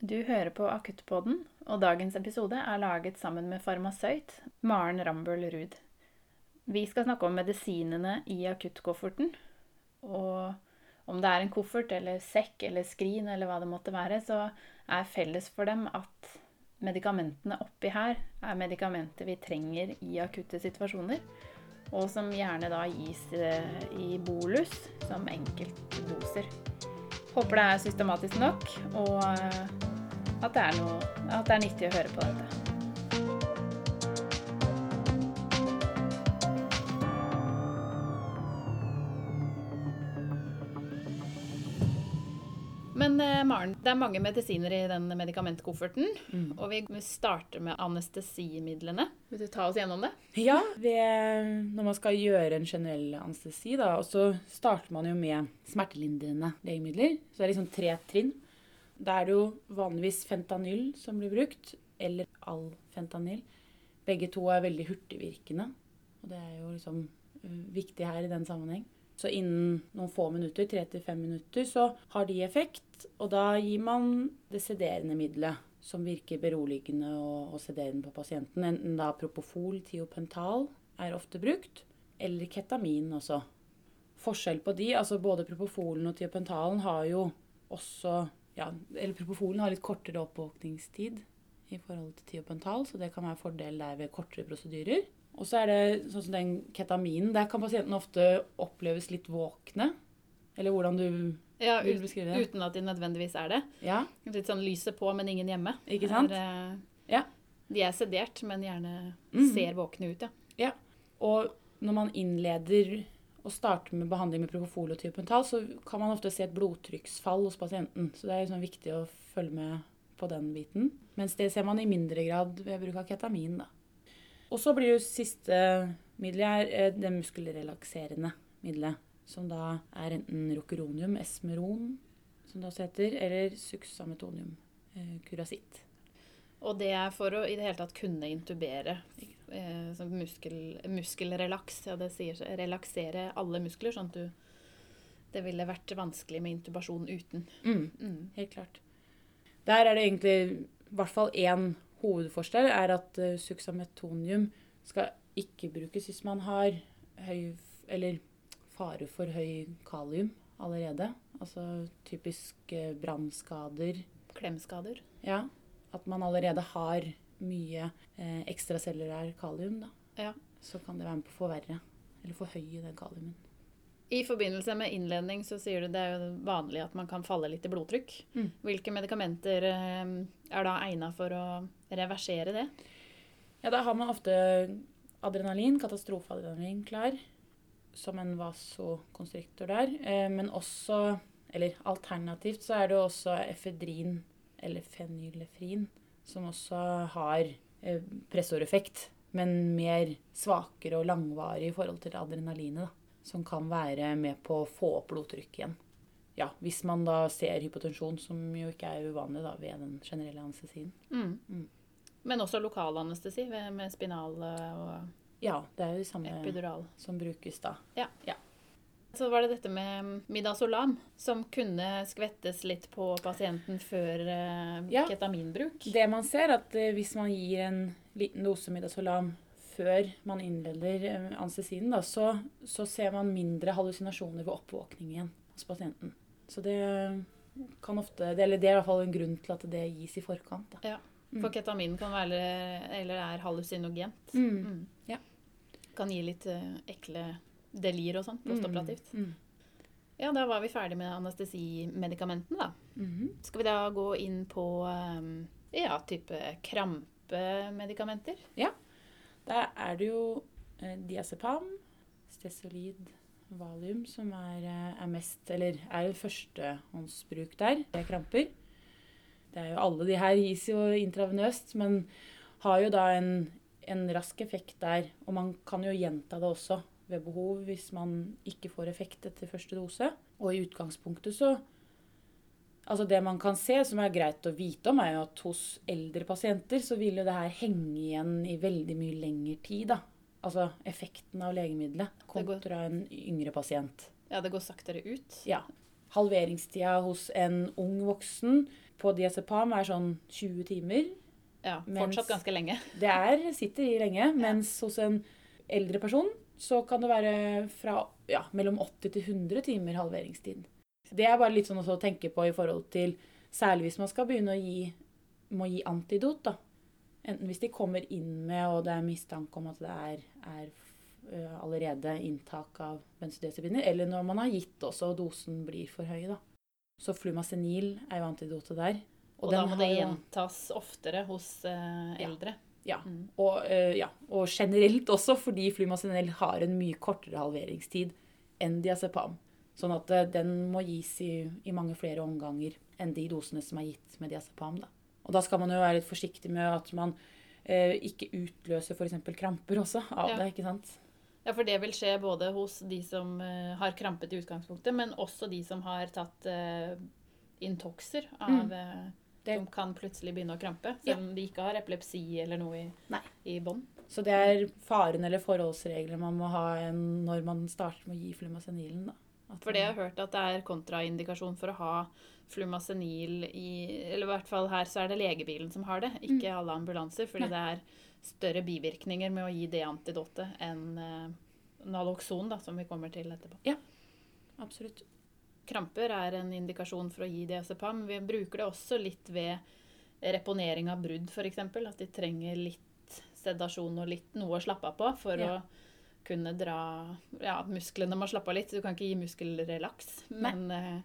Du hører på Akuttpodden, og dagens episode er laget sammen med farmasøyt Maren Rambøll Ruud. Vi skal snakke om medisinene i akuttkofferten. Og om det er en koffert eller sekk eller skrin eller hva det måtte være, så er felles for dem at medikamentene oppi her er medikamenter vi trenger i akutte situasjoner. Og som gjerne da gis eh, i bolus som enkeltdoser. Håper det er systematisk nok, og eh, at det er, noe, at det er nyttig å høre på dette. Men eh, Maren, det er mange medisiner i den medikamentkofferten. Og vi starter med anestesimidlene. Vil du ta oss gjennom det? Ja, ved, når man skal gjøre en generell anestesi, da, og så starter man jo med smertelindrende legemidler. Så det er liksom tre trinn. Da er det jo vanligvis fentanyl som blir brukt, eller all fentanyl. Begge to er veldig hurtigvirkende, og det er jo liksom øh, viktig her i den sammenheng. Så innen noen få minutter, tre til fem minutter, så har de effekt. Og da gir man det sederende middelet som virker beroligende og, og sederende på pasienten. Enten da propofol, tiopental er ofte brukt, eller ketamin også. Forskjell på de, altså både propofolen og tiopentalen har jo også ja, Eller propofolen har litt kortere oppvåkningstid i forhold til tiopental, så det kan være en fordel der ved kortere prosedyrer. Og så er det sånn som den ketaminen. Der kan pasienten ofte oppleves litt våkne. Eller hvordan du Ja, vil beskrive det. Uten at de nødvendigvis er det. Ja, Litt sånn lyset på, men ingen hjemme. ikke sant? Er, eh, Ja. De er sedert, men gjerne ser ser våkne ut, ja. Og når man innleder og starter med behandling med propofol og tiopental, så kan man ofte se et blodtrykksfall hos pasienten. Så det er liksom viktig å følge med på den biten. Mens det ser man i mindre grad ved bruk av ketamin. Da. Og så blir jo siste middelet er eh, det muskelrelakserende middelet. Som da er enten rokeronium, esmeron, som det også heter, eller suxametonium, eh, curacit. Og det er for å i det hele tatt kunne intubere. Eh, som muskel, muskelrelaks. Ja, det sier. Relaksere alle muskler, sånn at du Det ville vært vanskelig med intubasjon uten. Mm. Mm. Helt klart. Der er det egentlig i hvert fall én hovedforskjell, er at uh, suxametonium skal ikke brukes hvis man har høy eller fare for høy kalium allerede. Altså typisk uh, brannskader. Klemskader. Ja. At man allerede har mye eh, ekstracellulær kalium, da. Ja. Så kan det være med på å forverre, eller forhøye den kaliumen. I forbindelse med innledning så sier du det er jo vanlig at man kan falle litt i blodtrykk. Mm. Hvilke medikamenter eh, er da egna for å reversere det? Ja, da har man ofte adrenalin, katastrofeadrenalin, klar. Som en vasokonstriktor der. Eh, men også, eller alternativt, så er det også efedrin, eller fenylefrin, som også har eh, pressoreffekt. Men mer svakere og langvarig i forhold til adrenalinet, da. Som kan være med på å få opp blodtrykket igjen. Ja, hvis man da ser hypotensjon, som jo ikke er uvanlig da, ved den generelle anestesien. Mm. Mm. Men også lokal anestesi med spinal eh, og Ja, det er jo det samme epidural. som brukes da. Så var det dette med midazolam, som kunne skvettes litt på pasienten før eh, Ja. ketaminbruk. Det man ser, er at eh, hvis man gir en liten dose midazolam før man innleder eh, anestesien, da, så, så ser man mindre hallusinasjoner ved oppvåkning igjen hos pasienten. Så det kan ofte Eller det er i hvert fall en grunn til at det gis i forkant. Da. Ja, For ketamin kan være eller er hallusinogent. Mm. Mm. Ja. Kan gi litt ekle delir og sånn postoperativt. Mm. Ja, da var vi ferdig med anestesimedikamentene, da. Mm. Skal vi da gå inn på eh, ja, type krampemedikamenter? Da er det jo eh, diazepam, stesolid, valium som er, eh, er mest Eller er førstehåndsbruk der. Det er kramper. Det er jo Alle de her gis jo intravenøst, men har jo da en, en rask effekt der. Og man kan jo gjenta det også ved behov hvis man ikke får effekt etter første dose. Og i utgangspunktet så Altså Det man kan se, som er greit å vite om, er jo at hos eldre pasienter så vil jo det her henge igjen i veldig mye lengre tid. da. Altså effekten av legemiddelet kontra en yngre pasient. Ja, det går saktere ut. Ja. Halveringstida hos en ung voksen på diazepam er sånn 20 timer. Ja, Fortsatt ganske lenge. Det er, sitter i lenge, mens hos en eldre person så kan det være fra ja, mellom 80 til 100 timer halveringstid. Det er bare litt sånn å tenke på i forhold til Særlig hvis man skal begynne å gi, må gi antidot. da. Enten hvis de kommer inn med og det er mistanke om at det er, er allerede inntak av benzodiazepiner, eller når man har gitt også og dosen blir for høy. da. Så flumacenil er jo antidotet der. Og, da den må det gjentas oftere hos eh, eldre. Ja. Mm. Og, eh, ja, og generelt også fordi flumazenel har en mye kortere halveringstid enn diazepam. Sånn at eh, den må gis i, i mange flere omganger enn de dosene som er gitt med diazepam. Da. Og da skal man jo være litt forsiktig med at man eh, ikke utløser f.eks. kramper også av Ja. det. ikke sant? Ja, for det vil skje både hos de som eh, har krampet i utgangspunktet, men også de som har tatt uh, Intoxer av Mm. Som kan plutselig begynne å krampe, selv om de ikke har epilepsi eller noe i, Nei. i bånd. Så det er faren eller forholdsregler man må ha en, når man starter med å gi flumacenilen? Da. At For det jeg har hørt at det er kontraindikasjon for å ha flumacenil, i Eller i hvert fall her så er det legebilen som har det, ikke alle ambulanser. Fordi Mm. Nei. det er større bivirkninger med å gi det antidotet enn uh, Naloxon, da, som vi kommer til etterpå. Ja, Absolutt. Kramper er en indikasjon for å gi diazepam. Vi bruker det også litt ved reponering av brudd, f.eks. At de trenger litt sedasjon og litt noe å slappe av på for Ja. å kunne dra Ja, at musklene må slappe av litt. Du kan ikke gi muskelrelaks, men eh,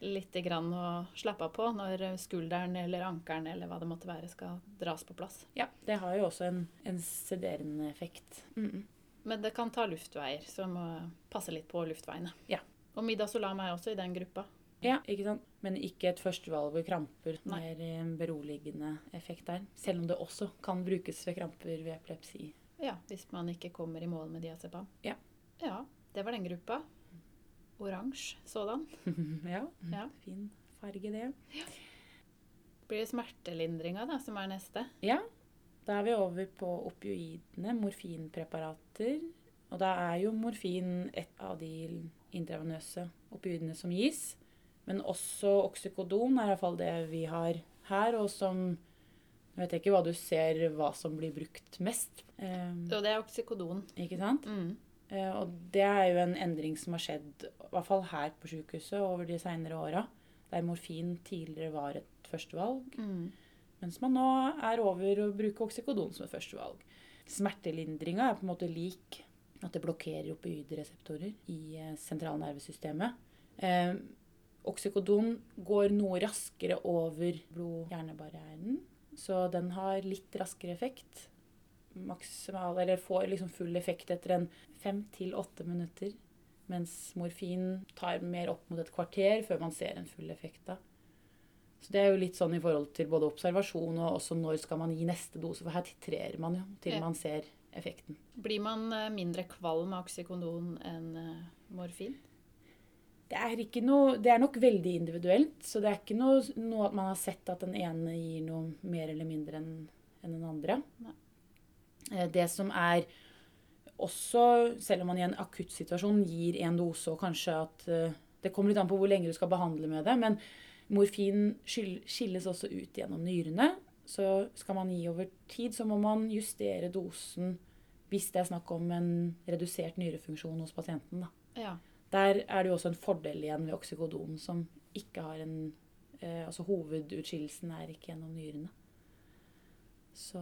litt grann å slappe av på når skulderen eller ankelen eller hva det måtte være, skal dras på plass. Ja, det har jo også en, en sederende effekt. Mm. Men det kan ta luftveier, så må passe litt på luftveiene. Ja. Og midazolam er også i den gruppa. Ja, ikke sant? Men ikke et førstevalg ved kramper. Nei. Mer en beroligende effekt der. Selv om det også kan brukes ved kramper ved epilepsi. Ja, hvis man ikke kommer i mål med diazepam. Ja. Ja, det var den gruppa. Oransje sådan. ja, Ja. fin farge det. Blir det smertelindringa da, som er neste? Ja, da er vi over på opioidene, morfinpreparater. Og da er jo morfin et av de intravenøse opioidene som gis. Men også oksykodon er iallfall det vi har her, og som Jeg vet ikke hva du ser hva som blir brukt mest. Så det er oksykodon. ikke sant? Mm. Eh, Og det er jo en endring som har skjedd, i hvert fall her på sykehuset, over de seinere åra. Der morfin tidligere var et førstevalg, Mm. mens man nå er over å bruke oksykodon som et førstevalg. Smertelindringa er på en måte lik at det blokkerer opioidreseptorer i eh, sentralnervesystemet. Eh, oksykodon går noe raskere over blod-hjernebarrieren, så den har litt raskere effekt. Maksimal, eller får liksom full effekt etter en fem til åtte minutter. Mens morfin tar mer opp mot et kvarter før man ser en full effekt. da. Så det er jo litt sånn i forhold til både observasjon og også når skal man gi neste dose. For her titrerer man jo til man ser effekten. Blir man eh, mindre kvalm av oksykodon enn eh, morfin? Det er, ikke noe, det er nok veldig individuelt, så det er ikke noe, noe at man har sett at den ene gir noe mer eller mindre enn en den andre. Nei. Eh, Det som er også, selv om man i en akutt situasjon gir en dose, og kanskje at Det kommer litt an på hvor lenge du skal behandle med det, men morfin skilles også ut gjennom nyrene. Så skal man gi over tid, så må man justere dosen hvis det er snakk om en redusert nyrefunksjon hos pasienten. Ja. Der er det jo også en fordel igjen ved oksykodon, som ikke har en eh, Altså hovedutskillelsen er ikke gjennom nyrene. Så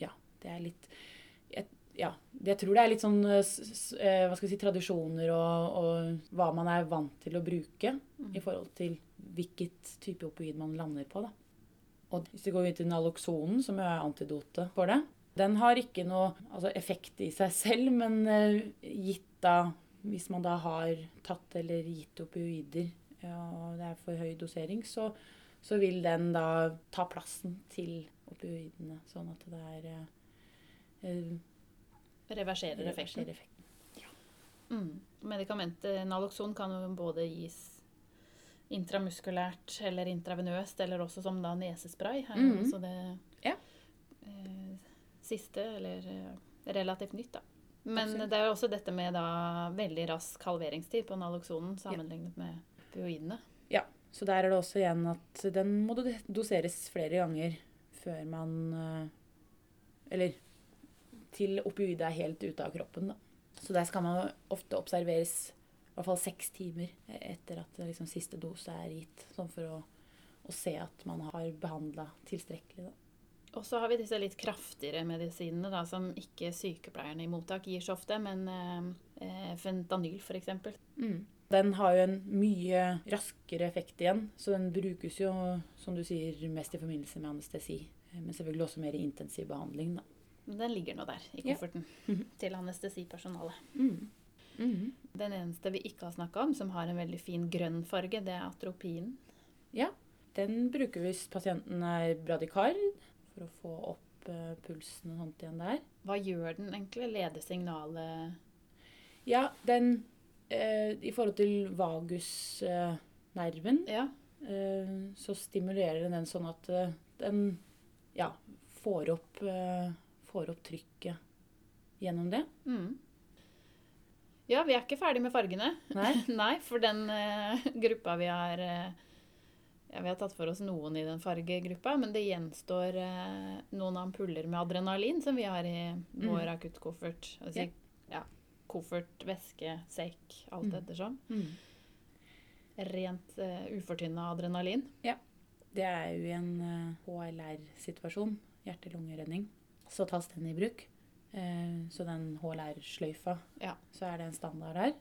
ja, det er litt jeg, Ja, jeg tror det er litt sånn eh, eh, hva skal jeg si, tradisjoner og, og hva man er vant til å bruke i forhold til hvilket type opioid man lander på. da. Og hvis vi går inn til naloxonen, som er antidotet for det, den har ikke noe altså, effekt i seg selv, men eh, gitt da Hvis man da har tatt eller gitt opioider, ja, og det er for høy dosering, så, så vil den da ta plassen til opioidene, sånn at det er eh, eh, Reverserer effekten. effekten. Mm. Medikamentet Naloxon kan jo både gis intramuskulært eller intravenøst, eller også som da nesespray. Her, Mhm. Så det Ja. Siste, eller eh, relativt nytt, da. Men Absolutt. det er jo også dette med da veldig rask halveringstid på Naloxonen sammenlignet med opioidene. Så der er det også igjen at den må doseres flere ganger før man eh, Eller til opioidet er helt ute av kroppen, da. Så der skal man ofte observeres i hvert fall seks timer etter at liksom siste dose er gitt. Sånn for å, å se at man har behandla tilstrekkelig, da. Og så har vi disse litt kraftigere medisinene da, som ikke sykepleierne i mottak gir så ofte, men eh, eh, fentanyl f.eks. Mm. Den har jo en mye raskere effekt igjen, så den brukes jo, som du sier, mest i forbindelse med anestesi. Men selvfølgelig også mer i intensiv behandling, da. Den ligger nå der i Ja. kofferten Mhm. til anestesipersonalet. Mm. Mhm. Den eneste vi ikke har snakka om, som har en veldig fin grønn farge, det er atropinen. Den bruker hvis pasienten er bradykard, for å få opp uh, pulsen og sånt igjen der. Hva gjør den egentlig? Leder signalet Ja, den uh, I forhold til vagusnerven, Ja. eh, så stimulerer den sånn at den ja, får opp, får opp trykket gjennom det. Mm. Ja, vi er ikke ferdig med fargene. Nei? Nei, for den uh, gruppa vi har ja, Vi har tatt for oss noen i den fargegruppa, men det gjenstår eh, noen ampuller med adrenalin som vi har i vår akuttkoffert. Altså, ja. Koffert, væske, sekk, alt Mm. ettersom. Mm. Rent eh, ufortynna adrenalin. Det er jo i en eh, HLR-situasjon, hjerte-lungeredning, så tas den i bruk. Eh, så den HLR-sløyfa, Ja. så er det en standard der.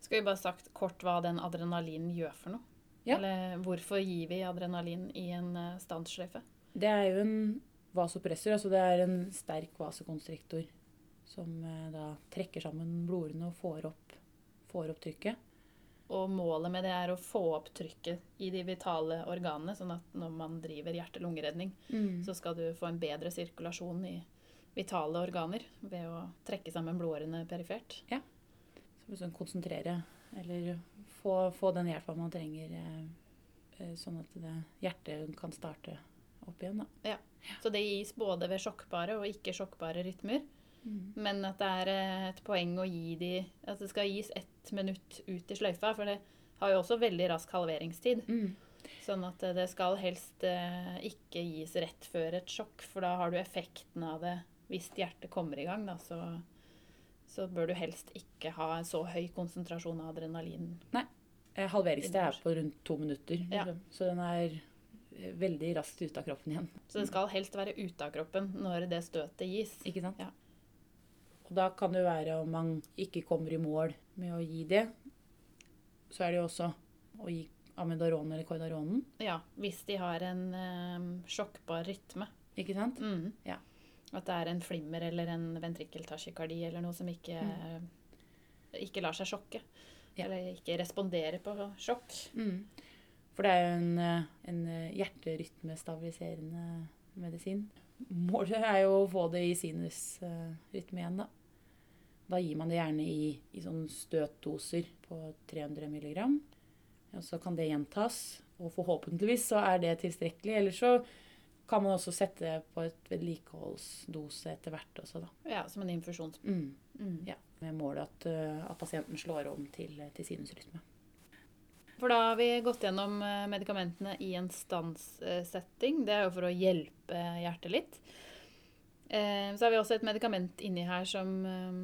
Skal vi bare sagt kort hva den adrenalinen gjør for noe? Ja. Eller hvorfor gir vi adrenalin i en stanssløyfe? Det er jo en vasopressor, altså det er en sterk vasokonstriktor som eh, da trekker sammen blodårene og får opp, får opp trykket. Og målet med det er å få opp trykket i de vitale organene, sånn at når man driver hjerte-lungeredning, så skal du få en bedre sirkulasjon i vitale organer ved å trekke sammen blodårene perifert. Så sånn konsentrere, eller få, få den hjelpa man trenger, eh, eh, sånn at det, hjertet kan starte opp igjen. Da. Så det gis både ved sjokkbare og ikke sjokkbare rytmer. Mm. Men at det er eh, et poeng å gi de At det skal gis ett minutt ut i sløyfa, for det har jo også veldig rask halveringstid. Mm. Sånn at det skal helst ikke gis rett før et sjokk, for da har du effekten av det hvis hjertet kommer i gang. Da, så, så bør du helst ikke ha en så høy konsentrasjon av adrenalin. Nei. Halveringstid er på rundt to minutter, Ja. liksom. så den er eh, veldig raskt ute av kroppen igjen. Så den skal helst være ute av kroppen når det støtet gis. Ikke sant? Ja. Og da kan det være om man ikke kommer i mål med å gi det, så er det jo også å gi amidaron eller Cordaronen. Ja, hvis de har en eh, sjokkbar rytme. Ikke sant? Mm. Ja. At det er en flimmer eller en ventrikkeltasjikardi eller noe som ikke, ikke lar seg sjokke. Mm. Ja. Eller ikke responderer på sjokk. Mm. For det er jo en, en hjerterytmestabiliserende medisin. Målet er jo å få det i sinusrytme igjen, da. Da gir man det gjerne i, i sånn støtdoser på 300 milligram. Og så kan det gjentas, og forhåpentligvis så er det tilstrekkelig. Eller så kan man også sette på et vedlikeholdsdose etter hvert også, da. Ja, som en infusjons... Mm. Mm. Ja, med målet at, eh, at pasienten slår om til, til sinusrytme. For da har vi gått gjennom eh, medikamentene i en stanssetting. Det er jo for å hjelpe hjertet litt. Eh, Så har vi også et medikament inni her som eh,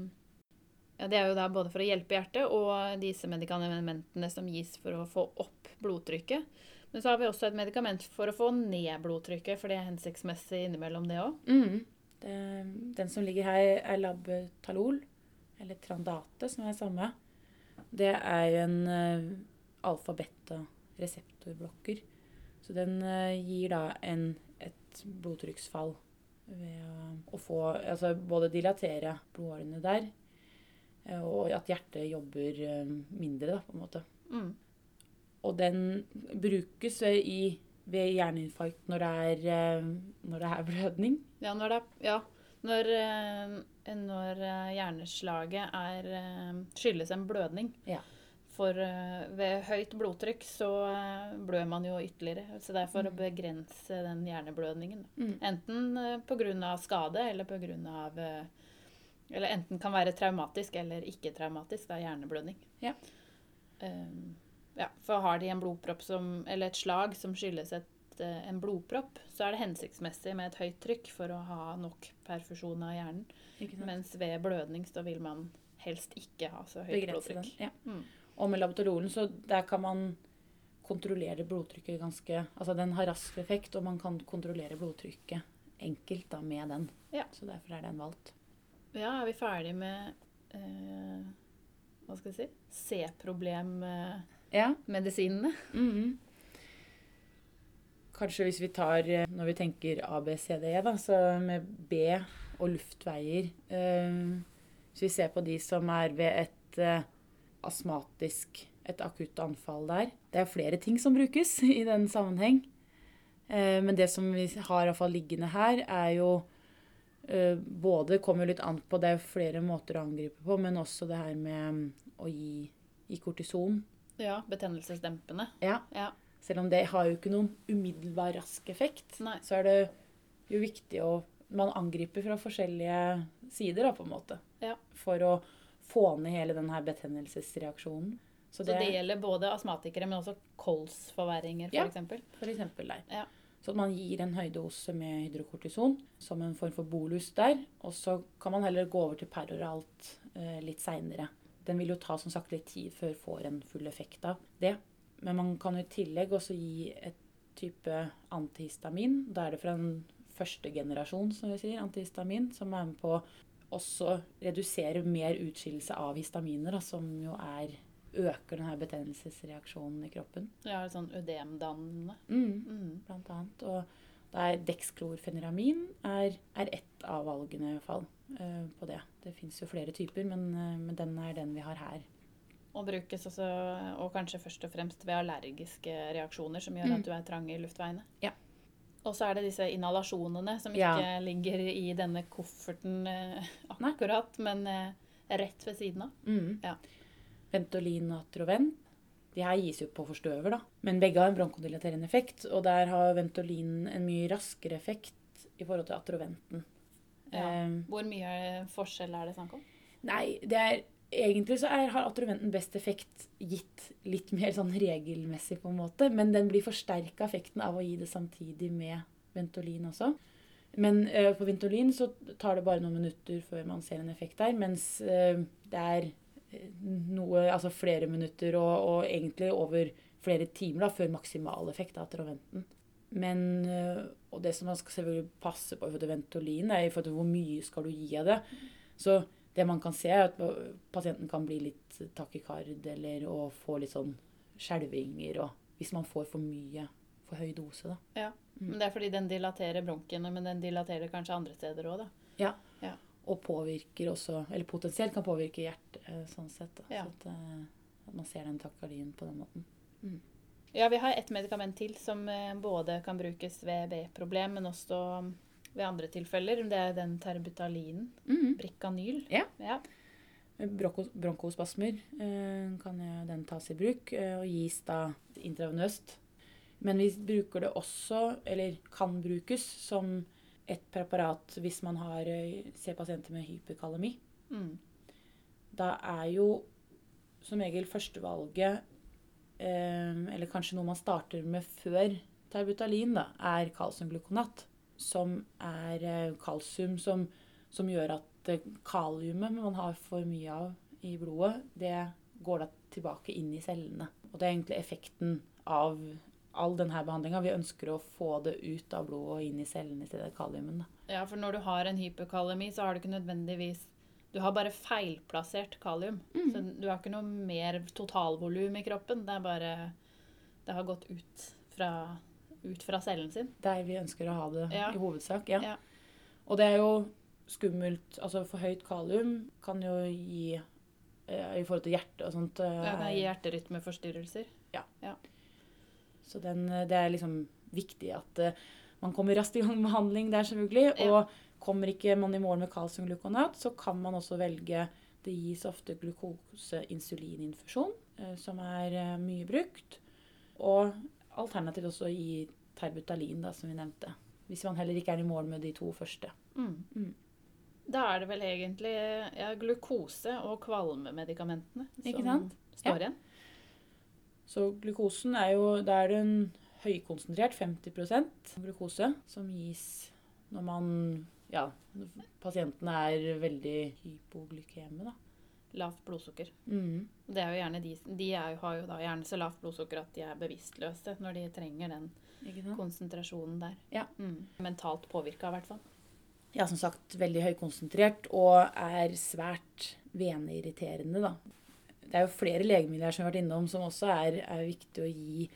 ja, Det er jo da både for å hjelpe hjertet og disse medikamentene som gis for å få opp blodtrykket. Men så har vi også et medikament for å få ned blodtrykket, for det er hensiktsmessig innimellom det òg. Mm. Den som ligger her, er Labetalol, eller Trandate, som er samme. Det er jo en uh, alfa-beta-reseptorblokker. Så den eh, gir da en, et blodtrykksfall ved å, få Altså både dilatere blodårene der, eh, og at hjertet jobber eh, mindre, da, på en måte. Mm. Og den brukes i, ved hjerneinfarkt når det er, eh, når det er blødning. Ja, når, det, ja, når, eh, når eh, hjerneslaget er, skyldes en blødning. Ja. For ved høyt blodtrykk så blør man jo ytterligere. Så det er for å Mm. begrense den hjerneblødningen. Mm. Enten pga. skade eller pga. Eller enten kan være traumatisk eller ikke traumatisk. Det er hjerneblødning. Ja. Eh, Ja, for har de en blodpropp som, eller et slag som skyldes et, eh, en blodpropp, så er det hensiktsmessig med et høyt trykk for å ha nok perfusjon av hjernen. Mens ved blødning så vil man helst ikke ha så høyt Begrense den. blodtrykk. Ja. Mm. Og med labetololen så der kan man kontrollere blodtrykket ganske Altså den har rask effekt, og man kan kontrollere blodtrykket enkelt da med den. Ja. Så derfor er den valgt. Ja, er vi ferdig med eh, Hva skal jeg si? C-problemmedisinene? Ja. Mhm. Kanskje hvis vi tar eh, Når vi tenker ABCD, da, så med B og luftveier eh, Hvis vi ser på de som er ved et eh, astmatisk Et akutt anfall der. Det er flere ting som brukes i den sammenheng. Eh, men det som vi har i fall liggende her, er jo eh, både kommer litt an på Det er flere måter å angripe på, men også det her med mm, å gi, gi kortison. Ja, betennelsesdempende. Ja. Ja. Selv om det har jo ikke noen umiddelbar rask effekt, Nei. så er det jo viktig å Man angriper fra forskjellige sider, da, på en måte. Ja. For å få ned hele den her betennelsesreaksjonen. Så Så det, det gjelder både astmatikere, men også kolsforverringer, Ja. f.eks. for eksempel der. Ja. Så man gir en høydose med hydrokortison som en form for bolus der. Og så kan man heller gå over til peroralt eh, litt seinere. Den vil jo ta som sagt litt tid før får en full effekt av det. Men man kan i tillegg også gi et type antihistamin. Da er det fra en første generasjon, som vi sier, antihistamin, som er med på også redusere mer utskillelse av histaminer, da, som jo er øker denne betennelsesreaksjonen i kroppen. Ja, sånn ødemdannende. Mm Mm. blant annet. Og det er dexklorfeniramin er, er ett av valgene i hvert fall på det. Det fins jo flere typer, men, eh, men den er den vi har her. Og brukes også, og kanskje først og fremst ved allergiske reaksjoner som gjør Mm. at du er trang i luftveiene. Ja. Og så er det disse inhalasjonene som Ja. ikke ligger i denne kofferten akkurat, akkurat, men eh, rett ved siden av. Mm. Ja. Ventolin og Atrovent. De her gis jo på forstøver, da. Men begge har en bronkodilaterende effekt, og der har Ventolin en mye raskere effekt i forhold til Atroventen. Ja. Eh, Hvor mye forskjell er det snakk om? Nei, det er Egentlig så er, har atroventen best effekt gitt litt mer sånn regelmessig, på en måte. Men den blir forsterka effekten av å gi det samtidig med Ventolin også. Men eh, på Ventolin så tar det bare noen minutter før man ser en effekt der. Mens eh, det er eh, noe, altså flere minutter og, og egentlig over flere timer da, før maksimal effekt av atroventen. Men, eh, og det som man skal selvfølgelig passe på i forhold til Ventolin, er i forhold til hvor mye skal du gi av det. Så det man kan se, er at pasienten kan bli litt takikard eller å få litt sånn skjelvinger. Og hvis man får for mye, for høy dose, da. Ja. Mm. Men det er fordi den dilaterer bronkene, men den dilaterer kanskje andre steder òg, da. Og påvirker også, eller potensielt kan påvirke hjertet eh, sånn sett. Da. Ja. Så at, eh, at man ser den takardien på den måten. Ja, vi har et medikament til som eh, både kan brukes ved B-problem, men også ved andre tilfeller. Det er den terbutalinen. Bricanyl. Ja. ja. Bronko- Bronkospasmer eh, kan den tas i bruk eh, og gis da intravenøst. Men vi bruker det også, eller kan brukes, som et preparat hvis man har, ser pasienter med hyperkalemi. Mm. Da er jo som regel førstevalget, eller kanskje noe man starter med før terbutalin, da, er kalsiumglukonat. Som er eh, kalsium som, som gjør at eh, kaliumet man har for mye av i blodet, det går da tilbake inn i cellene. Og det er egentlig effekten av all denne behandlinga. Vi ønsker å få det ut av blodet og inn i cellene i stedet for kaliumen. Ja, for når du har en hyperkalemi, så har du ikke nødvendigvis Du har bare feilplassert kalium. Mm. Så du har ikke noe mer totalvolum i kroppen. Det er bare Det har gått ut fra, ut fra cellen sin. Der vi ønsker å ha det Ja. i hovedsak. Ja. Ja. Og det er jo skummelt. Altså for høyt kalium kan jo gi eh, i forhold til hjerte og sånt. Ja, Det gir hjerterytmeforstyrrelser. Ja. ja. Så den, eh, det er liksom viktig at eh, man kommer raskt i gang med behandling der, selvfølgelig. Og kommer ikke man i mål med kalsiumglukonat, så kan man også velge Det gis ofte glukose-insulininfusjon, eh, som er eh, mye brukt. Og alternativt også i terbutalin, da, som vi nevnte. Hvis man heller ikke er i mål med de to første. Mm. Mm. Da er det vel egentlig ja, glukose- og kvalmemedikamentene som sant? står igjen. Så glukosen er jo Da er det en høykonsentrert 50 glukose som gis når man Ja, pasientene er veldig hypoglykeme, da. Lavt blodsukker. Mm. Det er jo gjerne de, de er har jo da gjerne så lavt blodsukker at de er bevisstløse når de trenger den konsentrasjonen der. Ja. Mm. Mentalt påvirka, i hvert fall. Ja, som sagt veldig høykonsentrert og er svært veneirriterende, da. Det er jo flere legemidler som har vært innom som også er, er viktig å gi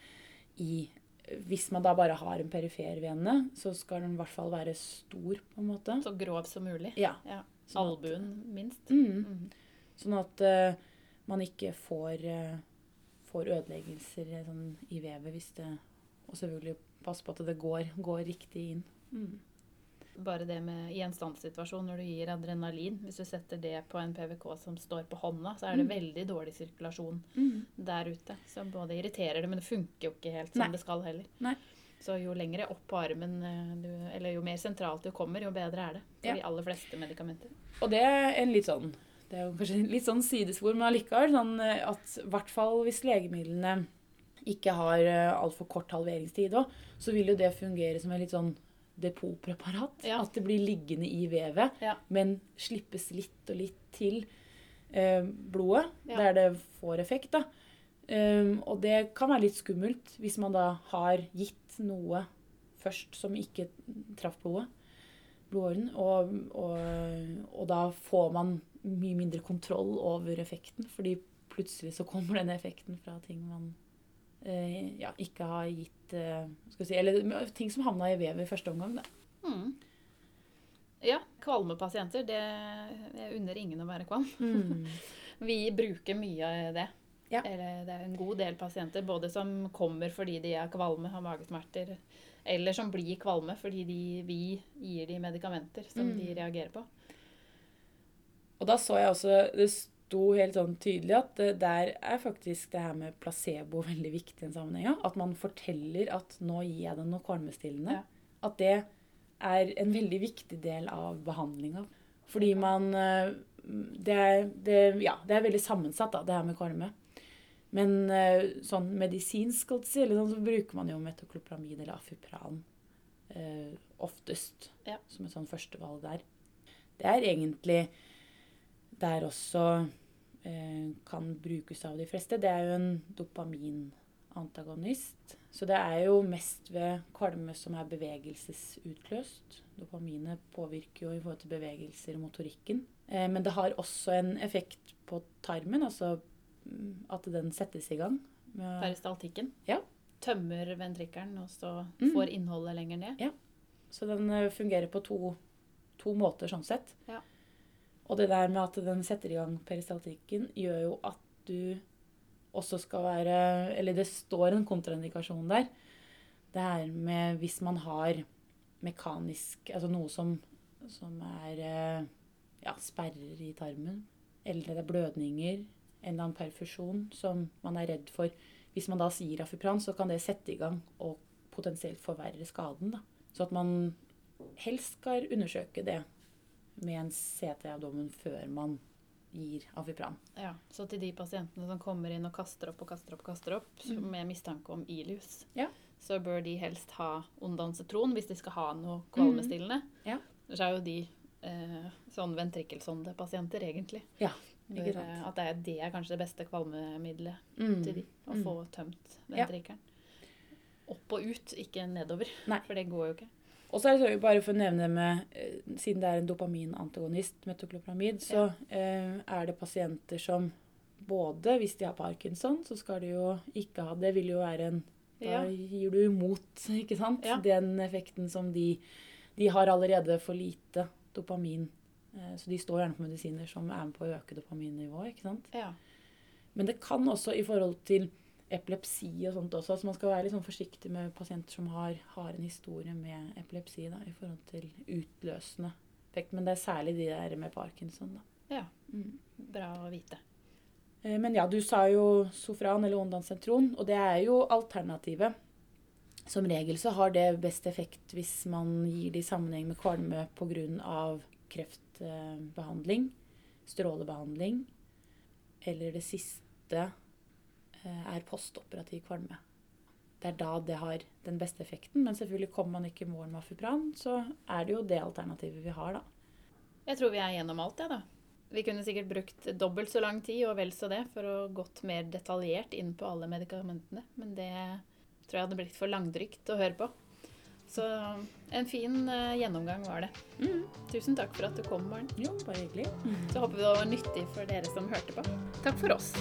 i Hvis man da bare har en perifer vene, så skal den i hvert fall være stor, på en måte. Så grov som mulig. Ja. Ja. Sånn Albuen, minst. Mm. Mm. Sånn at uh, man ikke får, uh, får ødeleggelser eh, sånn, i vevet hvis det Og selvfølgelig passe på at det går, går riktig inn. Mm. Bare det med i en standsituasjon når du gir adrenalin, hvis du setter det på en PVK som står på hånda, så er det Mm. veldig dårlig sirkulasjon Mm. der ute. Så både irriterer det, men det funker jo ikke helt som Nei. det skal heller. Nei. Så jo lengre opp på armen, eh, du, eller jo mer sentralt du kommer, jo bedre er det. For Ja. de aller fleste medikamenter. Og det er en litt sånn Det er jo kanskje litt sånn sidespor, men allikevel sånn eh, at i hvert fall hvis legemidlene ikke har altfor kort halveringstid òg, så vil jo det fungere som en litt sånn depotpreparat. Ja. At det blir liggende i vevet, Ja. men slippes litt og litt til eh, blodet, Ja. der det får effekt. da. Um, og det kan være litt skummelt hvis man da har gitt noe først som ikke traff blodet. blodåren, og, og, og da får man mye mindre kontroll over effekten, fordi plutselig så kommer den effekten fra ting man ja, ikke har gitt eh, si, Eller ting som havna i vevet i første omgang. Da. Mm. Ja, kvalmepasienter, det Jeg unner ingen å være kvalm. Vi bruker mye av det. Ja. Eller det er en god del pasienter både som kommer fordi de er kvalme, har magesmerter, eller som blir kvalme fordi de, vi gir dem medikamenter som Mm. de reagerer på. Og da så jeg også Det sto helt sånn tydelig at det, der er faktisk det her med placebo veldig viktig i en sammenheng. ja. At man forteller at 'nå gir jeg deg noe kvalmestillende'. Ja. At det er en veldig viktig del av behandlinga. Fordi man eh, det er, det, ja, det er veldig sammensatt, da, det her med kvalme. Men eh, sånn medisinsk si, eller sånn, så bruker man jo metoklopramid eller afupran eh, oftest Ja. som et sånn førstevalg der. Det er egentlig der også eh, kan brukes av de fleste. Det er jo en dopaminantagonist. Så det er jo mest ved kvalme som er bevegelsesutløst. Dopaminet påvirker jo i forhold til bevegelser og motorikken. Eh, men det har også en effekt på tarmen, altså mm, at den settes i gang. Peristaltikken. Ja. Tømmer ventrikkelen, og så Mm. får innholdet lenger ned. Ja. Så den eh, fungerer på to, to måter sånn sett. Ja. Og det der med at den setter i gang peristaltikken, gjør jo at du også skal være Eller det står en kontraindikasjon der. Det her med hvis man har mekanisk Altså noe som, som er eh, ja, sperrer i tarmen, eller det er blødninger, en eller annen perfusjon som man er redd for. Hvis man da sier Afipran, så kan det sette i gang og potensielt forverre skaden. da. Så at man helst skal undersøke det med en CT i abdomen før man gir Afipran. Ja, Så til de pasientene som kommer inn og kaster opp og kaster opp, kaster opp Mm. med mistanke om ilius, Ja. så bør de helst ha ondansetron hvis de skal ha noe kvalmestillende. Ja. Så er jo de eh, sånn ventrikkelsondepasienter, egentlig. Ja, ikke sant. eh, at det er, det er kanskje det beste kvalmemiddelet Mm. til de. Å Mm. få tømt Ja. Opp og ut, ikke nedover. Nei. For det går jo ikke. Og så er det bare for å nevne det med, eh, siden det er en dopaminantagonist, metoklopramid, så eh, er det pasienter som både hvis de har parkinson, så skal de jo ikke ha Det vil jo være en Da gir du imot, ikke sant? Ja. Den effekten som de De har allerede for lite dopamin. Eh, så de står gjerne på medisiner som er med på å øke dopaminnivået, ikke sant? Ja. Men det kan også i forhold til epilepsi og sånt også. Så man skal være litt sånn forsiktig med pasienter som har, har en historie med epilepsi da, i forhold til utløsende effekt. Men det er særlig de der med parkinson. Da. ja. Mm. Bra å vite. Eh, Men ja, du sa jo Sofran eller ondansentron, og det er jo alternativet. Som regel så har det best effekt hvis man gir det i sammenheng med kvalme pga. kreftbehandling, strålebehandling, eller det siste er postoperativ kvalme. Det er da det har den beste effekten. Men selvfølgelig kommer man ikke i mål med Afipran, så er det jo det alternativet vi har, da. Jeg tror vi er gjennom alt, jeg, ja, da. Vi kunne sikkert brukt dobbelt så lang tid og vel så det for å gått mer detaljert inn på alle medikamentene. Men det tror jeg hadde blitt for langdrygt å høre på. Så en fin uh, gjennomgang var det. Mm. Tusen takk for at du kom, Maren. Jo, bare hyggelig. Så håper vi det var nyttig for dere som hørte på. Takk for oss.